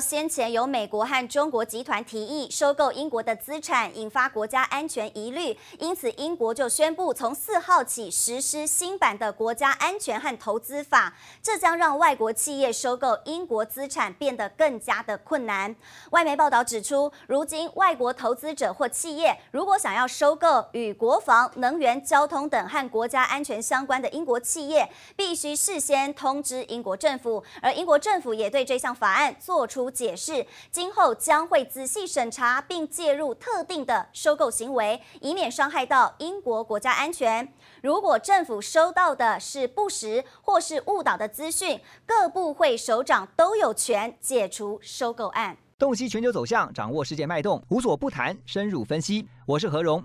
先前由美国和中国集团提议收购英国的资产，引发国家安全疑虑，因此英国就宣布从四号起实施新版的国家安全和投资法，这将让外国企业收购英国资产变得更加的困难。外媒报道指出，如今外国投资者或企业如果想要收购与国防、能源、交通等和国家安全相关的英国企业，必须事先通知英国政府，而英国政府也对这项法案做出。解释，今后将会仔细审查并介入特定的收购行为，以免伤害到英国国家安全。如果政府收到的是不实或是误导的资讯，各部会首长都有权解除收购案。洞悉全球走向，掌握世界脉动，无所不谈，深入分析。我是何荣，